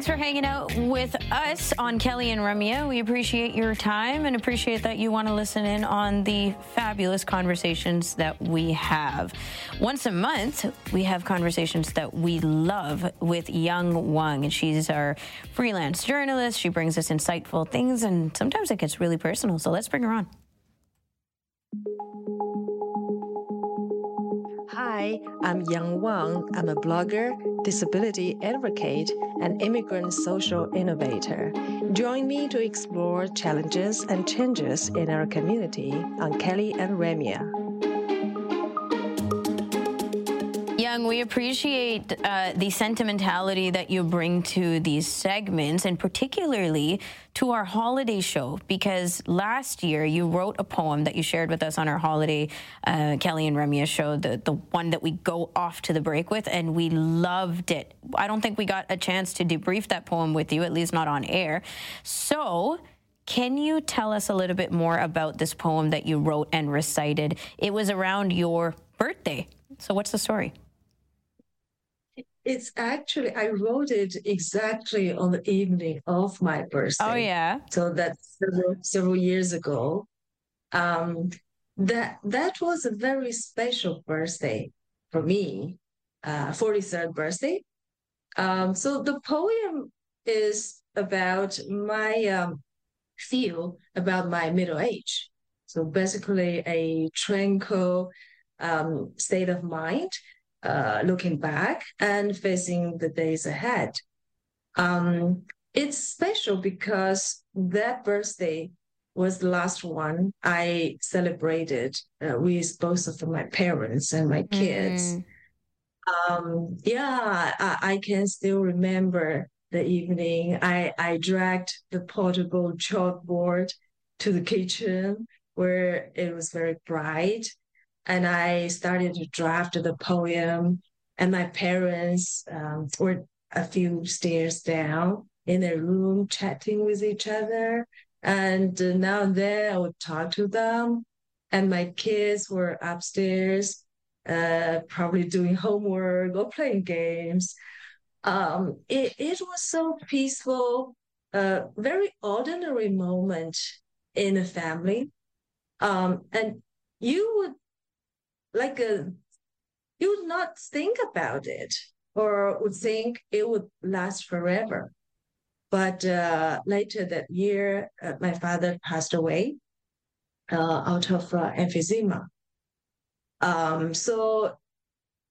Thanks for hanging out with us on Kelly and Ramya. We appreciate your time and appreciate that you want to listen in on the fabulous conversations that we have. Once a month, we have conversations that we love with Yang Wang, and she's our freelance journalist. She brings us insightful things, and sometimes it gets really personal. So let's bring her on. Hi, I'm Yang Wang. I'm a blogger, disability advocate, and immigrant social innovator. Join me to explore challenges and changes in our community on Kelly and Ramya. Yang, we appreciate uh, the sentimentality that you bring to these segments, and particularly to our holiday show, because last year you wrote a poem that you shared with us on our holiday uh, Kelly and Ramya show, the, the one that we go off to the break with, and we loved it. I don't think we got a chance to debrief that poem with you, at least not on air. So, can you tell us a little bit more about this poem that you wrote and recited? It was around your birthday. So, what's the story? It's actually, I wrote it exactly on the evening of my birthday. Oh, yeah. So that's several, several years ago. Um, that that was a very special birthday for me, uh, 43rd birthday. Um, so the poem is about my um, feel about my middle age. So basically, a tranquil um, state of mind uh, looking back and facing the days ahead. Um, it's special because that birthday was the last one I celebrated uh, with both of my parents and my kids. Mm. Um, yeah, I, I can still remember the evening. I, I dragged the portable chalkboard to the kitchen where it was very bright and I started to draft the poem. And my parents um, were a few stairs down in their room chatting with each other. And uh, now and then I would talk to them. And my kids were upstairs, uh, probably doing homework or playing games. Um, it, it was so peaceful, a very ordinary moment in a family. Um, and you would like a you would not think about it or would think it would last forever. But uh, later that year uh, my father passed away uh, out of uh, emphysema. Um, so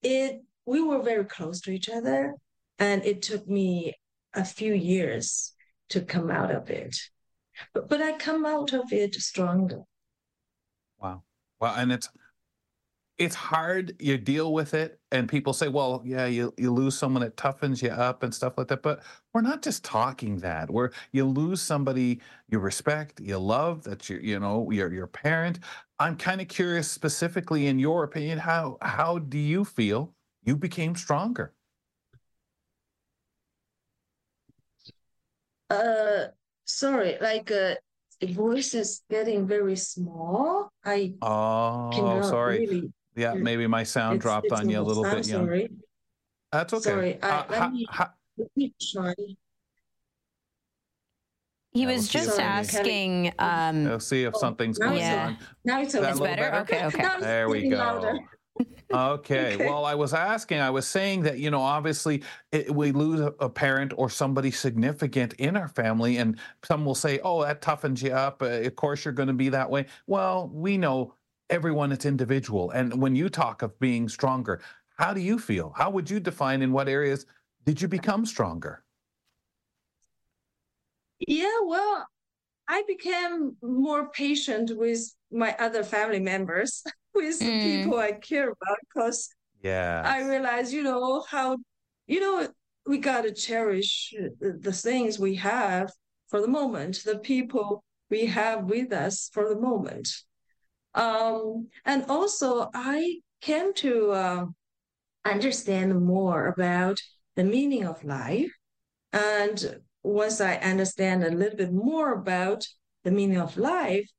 it we were very close to each other and it took me a few years to come out of it. But, but i come out of it stronger. Wow. Well, and it's it's hard. You deal with it, and people say, "Well, yeah, you you lose someone that toughens you up and stuff like that." But we're not just talking that. We're you lose somebody you respect, you love, that you you know your your parent. I'm kind of curious, specifically in your opinion, how how do you feel you became stronger? Uh, sorry, like uh, the voice is getting very small. I Oh, cannot sorry. really. Yeah, maybe my sound It's, dropped it's on you a little I'm bit, Yang. sorry. That's okay. Sorry, I- Uh, let ho- me- ho- Let me try. He was just Sorry, asking. Um, We'll see if Oh, something's now going it's Yeah. on. Now it's That okay. a little better? Okay, okay. There we getting go. louder. Okay. Okay. Well, I was asking, I was saying that, you know, obviously it, we lose a, a parent or somebody significant in our family, and some will say, oh, that toughens you up. Uh, of course, you're going to be that way. Well, we know everyone it's individual. And when you talk of being stronger, how do you feel? How would you define in what areas did you become stronger? Yeah, well, I became more patient with my other family members, with Mm. people I care about, because Yeah. I realized, you know, how, you know, we got to cherish the, the things we have for the moment, the people we have with us for the moment. Um, and also, I came to uh, understand more about the meaning of life. And once I understand a little bit more about the meaning of life,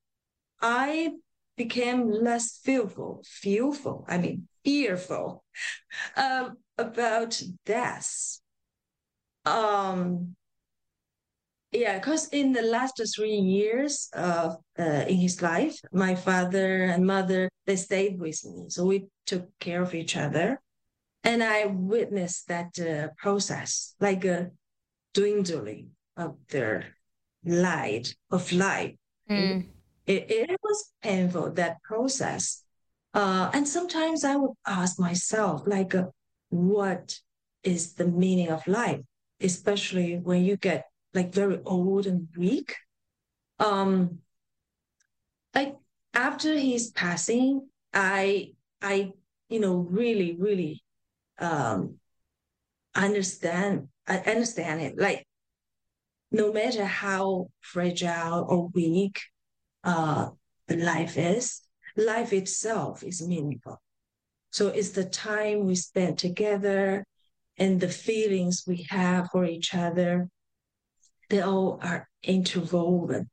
I became less fearful, fearful, I mean, fearful um, about death. Um, yeah, because in the last three years of uh, in his life, my father and mother they stayed with me, so we took care of each other, and I witnessed that uh, process, like a dwindling of their light of life. Mm. It, it was painful that process, uh, and sometimes I would ask myself, like, uh, what is the meaning of life, especially when you get like very old and weak. Um, like after his passing, I I you know really really um understand I understand it like no matter how fragile or weak uh life is, life itself is meaningful. So it's the time we spend together and the feelings we have for each other they all are interwoven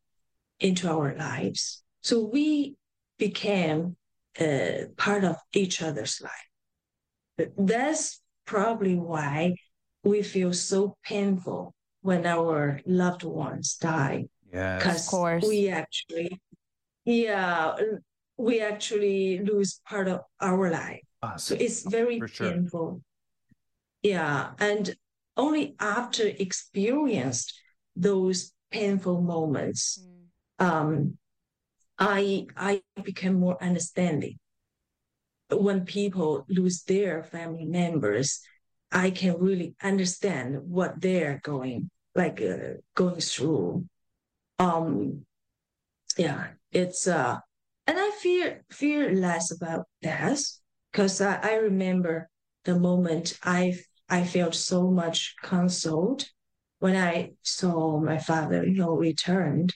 into our lives. So we became uh, part of each other's life. That's probably why we feel so painful when our loved ones die. Yeah, because of course we actually, yeah, we actually lose part of our life. So it's very sure. painful. Yeah, and only after experienced those painful moments, mm. um, I I became more understanding. When people lose their family members, I can really understand what they're going like uh, going through. Um, yeah, it's uh, and I fear fear less about death because I, I remember the moment I I felt so much consoled when I saw my father, you know, returned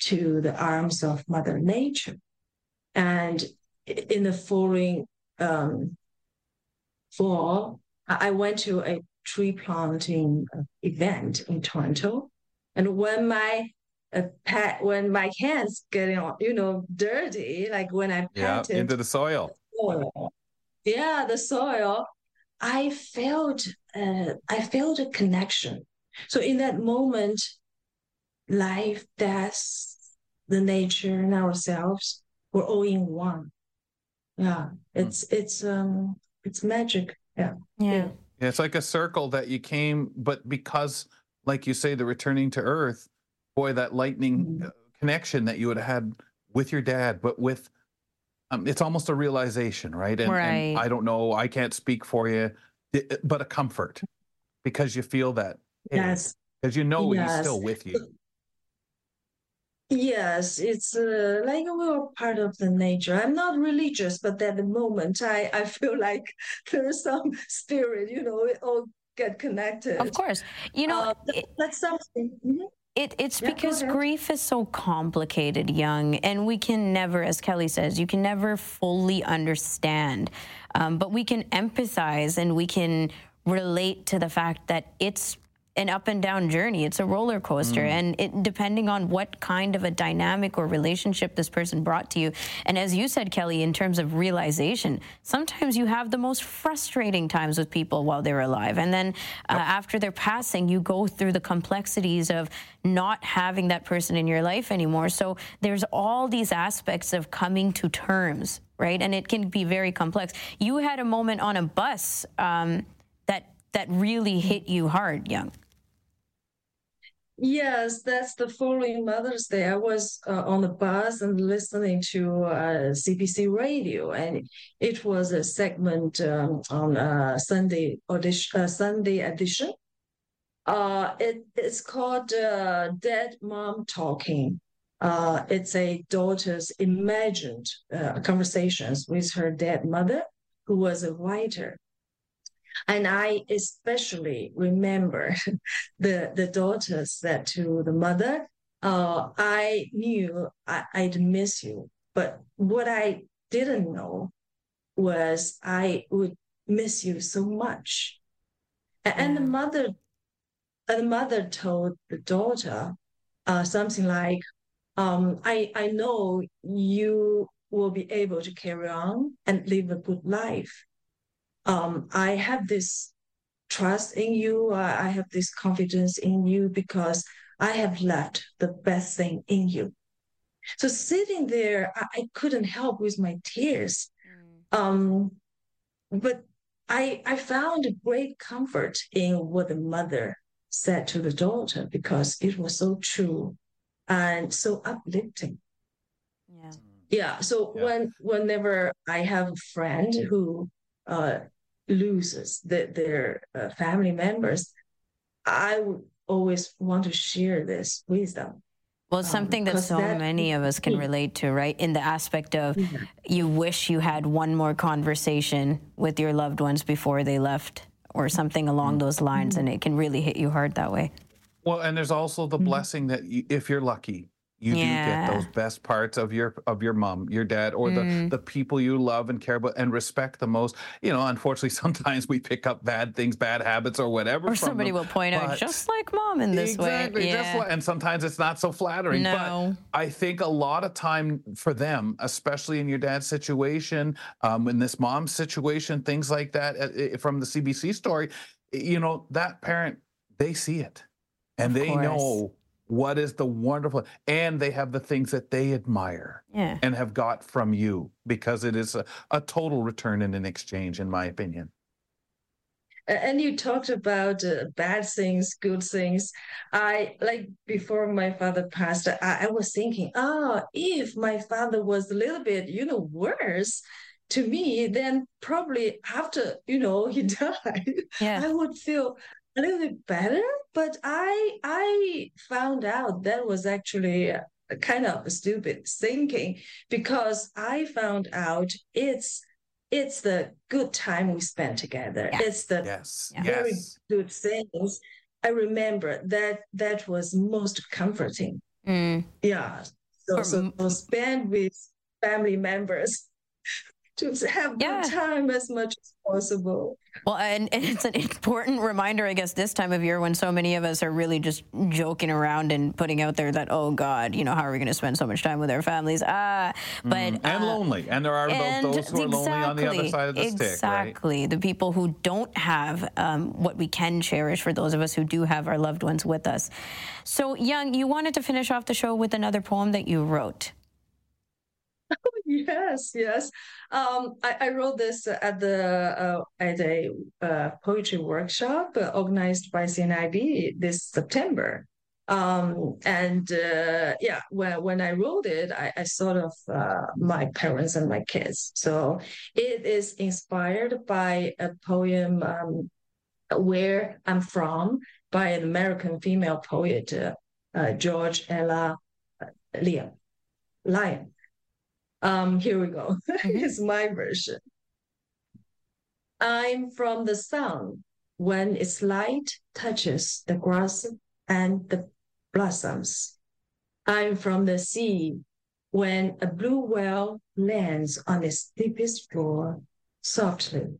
to the arms of Mother Nature. And in the following um, fall, I went to a tree planting event in Toronto. And when my uh, pat, when my hands getting you know dirty, like when I yeah, into the soil. the soil, yeah, the soil, I felt uh, I felt a connection so in that moment, life, death, the nature, and ourselves were all in one. Yeah, it's mm. it's um it's magic. Yeah. Yeah. Yeah, it's like a circle that you came, but because, like you say, the returning to Earth, boy, that lightning mm-hmm. connection that you would have had with your dad, but with um, it's almost a realization, right? And, right. and I don't know, I can't speak for you, but a comfort because you feel that Yes. Because you know yes. he's still with you. Yes, it's uh, like we're part of the nature. I'm not religious, but at the moment, I, I feel like there's some spirit, you know, it all get connected. Of course. You know, uh, it, that's something. Mm-hmm. It, it's yeah, because grief is so complicated, Yang, and we can never, as Kelly says, you can never fully understand. Um, but we can empathize and we can relate to the fact that it's an up and down journey. It's a roller coaster. Mm. And it, depending on what kind of a dynamic or relationship this person brought to you. And as you said, Kelly, in terms of realization, sometimes you have the most frustrating times with people while they're alive. And then uh, after they're passing, you go through the complexities of not having that person in your life anymore. So there's all these aspects of coming to terms, right? And it can be very complex. You had a moment on a bus um, that that really hit you hard, Yang. Yes, that's the following Mother's Day. I was uh, on the bus and listening to uh, CBC radio, and it was a segment um, on uh, Sunday audition, uh, Sunday edition. Uh, it, it's called uh, "Dead Mom Talking." it's a daughter's imagined conversations with her dead mother, who was a writer. And I especially remember the, the daughter said to the mother, uh, I knew I, I'd miss you, but what I didn't know was I would miss you so much. And the mother, and the mother told the daughter, uh, something like, um, I, I know you will be able to carry on and live a good life. Um, I have this trust in you. I, I have this confidence in you because I have left the best thing in you. So sitting there, I, I couldn't help with my tears. Um, but I I found great comfort in what the mother said to the daughter because it was so true and so uplifting. Yeah. Yeah. So Yeah. when whenever I have a friend who uh, loses the, their uh, family members, I would always want to share this with them. Well, it's Um, something that so that- many of us can relate to, right? In the aspect of Yeah. you wish you had one more conversation with your loved ones before they left or something along those lines, and it can really hit you hard that way. Well, and there's also the blessing that you, if you're lucky, you do get those best parts of your of your mom, your dad, or the the people you love and care about and respect the most. You know, unfortunately, sometimes we pick up bad things, bad habits, or whatever. Or from somebody them, will point out, just like mom in this exactly, way. just Yeah. like- and sometimes it's not so flattering. No. But I think a lot of time for them, especially in your dad's situation, um, in this mom's situation, things like that, uh, from the CBC story, you know, that parent they see it, and Of they course. know what is the wonderful, and they have the things that they admire yeah. and have got from you because it is a, a total return and an exchange, in my opinion. And you talked about uh, bad things, good things. I like before my father passed, I, I was thinking, ah, if my father was a little bit, you know, worse to me, then probably after, you know, he died, Yeah. I would feel a little bit better. But I I found out that was actually kind of stupid thinking because I found out it's it's the good time we spent together. Yeah. It's the Yes, very yes. good things. I remember that that was most comforting. Mm. Yeah. So, so, so spend with family members to have Yeah. good time as much as possible. Well, and, and it's an important reminder, I guess, this time of year when so many of us are really just joking around and putting out there that, oh God, you know, how are we going to spend so much time with our families? Ah, but Mm, and uh, lonely, and there are and those, those who are lonely on the other side of the stick, right? Exactly. The people who don't have um, what we can cherish for those of us who do have our loved ones with us. So, Yang, you wanted to finish off the show with another poem that you wrote. Yes, yes. Um, I, I wrote this at the uh, at a uh, poetry workshop organized by CNIB this September. Um, and uh, yeah, when when I wrote it, I, I thought of uh, my parents and my kids. So it is inspired by a poem um, "Where I'm From" by an American female poet, uh, uh, George Ella Liam. Lyon. Um, here we go. It's my version. I'm from the sun when its light touches the grass and the blossoms. I'm from the sea when a blue whale lands on its deepest floor softly.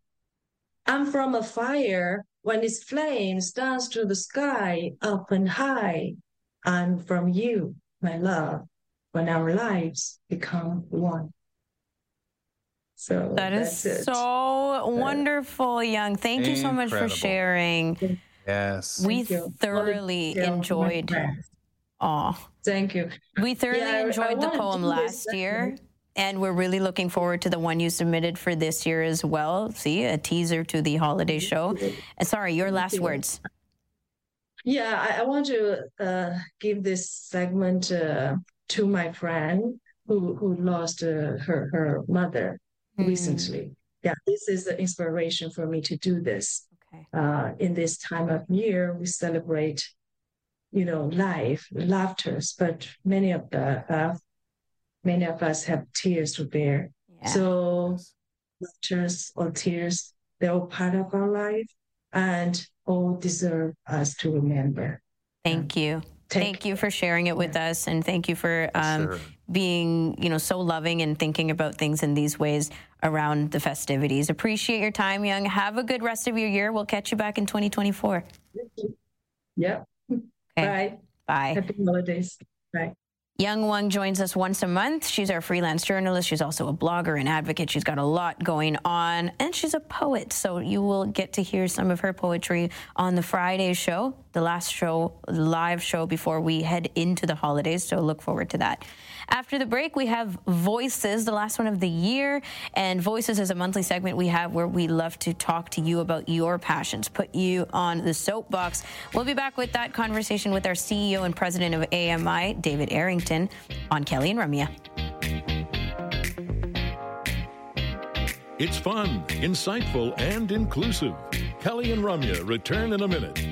I'm from a fire when its flames dance to the sky up and high. I'm from you, my love, when our lives become one. So That is it. so wonderful, Yang. Thank you so much for sharing. Yes. We thoroughly Well, yeah, my enjoyed. Oh, Thank you. we thoroughly Yeah, I- I enjoyed the wanna poem do this last year. And we're really looking forward to the one you submitted for this year as well. See, a teaser to the holiday show. Sorry, your last words. Yeah, I, I want to uh, give this segment uh, to my friend who who lost uh, her her mother Mm. recently. Yeah, this is the inspiration for me to do this. Okay. Uh, in this time of year, we celebrate, you know, life, laughters, but many of the uh, many of us have tears to bear. Yeah. So laughters or tears, they're all part of our life and all deserve us to remember. Thank you. Take Thank you for sharing it with us, and thank you for um, sure. being, you know, so loving and thinking about things in these ways around the festivities. Appreciate your time, Yang. Have a good rest of your year. We'll catch you back in 2024. Yep. Okay. Bye. Bye. Happy holidays. Bye. Yang Wang joins us once a month. She's our freelance journalist. She's also a blogger and advocate. She's got a lot going on, and she's a poet. So you will get to hear some of her poetry on the Friday show, the last show, live show before we head into the holidays. So look forward to that. After the break, we have Voices, the last one of the year. And Voices is a monthly segment we have where we love to talk to you about your passions, put you on the soapbox. We'll be back with that conversation with our CEO and president of AMI, David Errington, on Kelly and Ramya. It's fun, insightful, and inclusive. Kelly and Ramya return in a minute.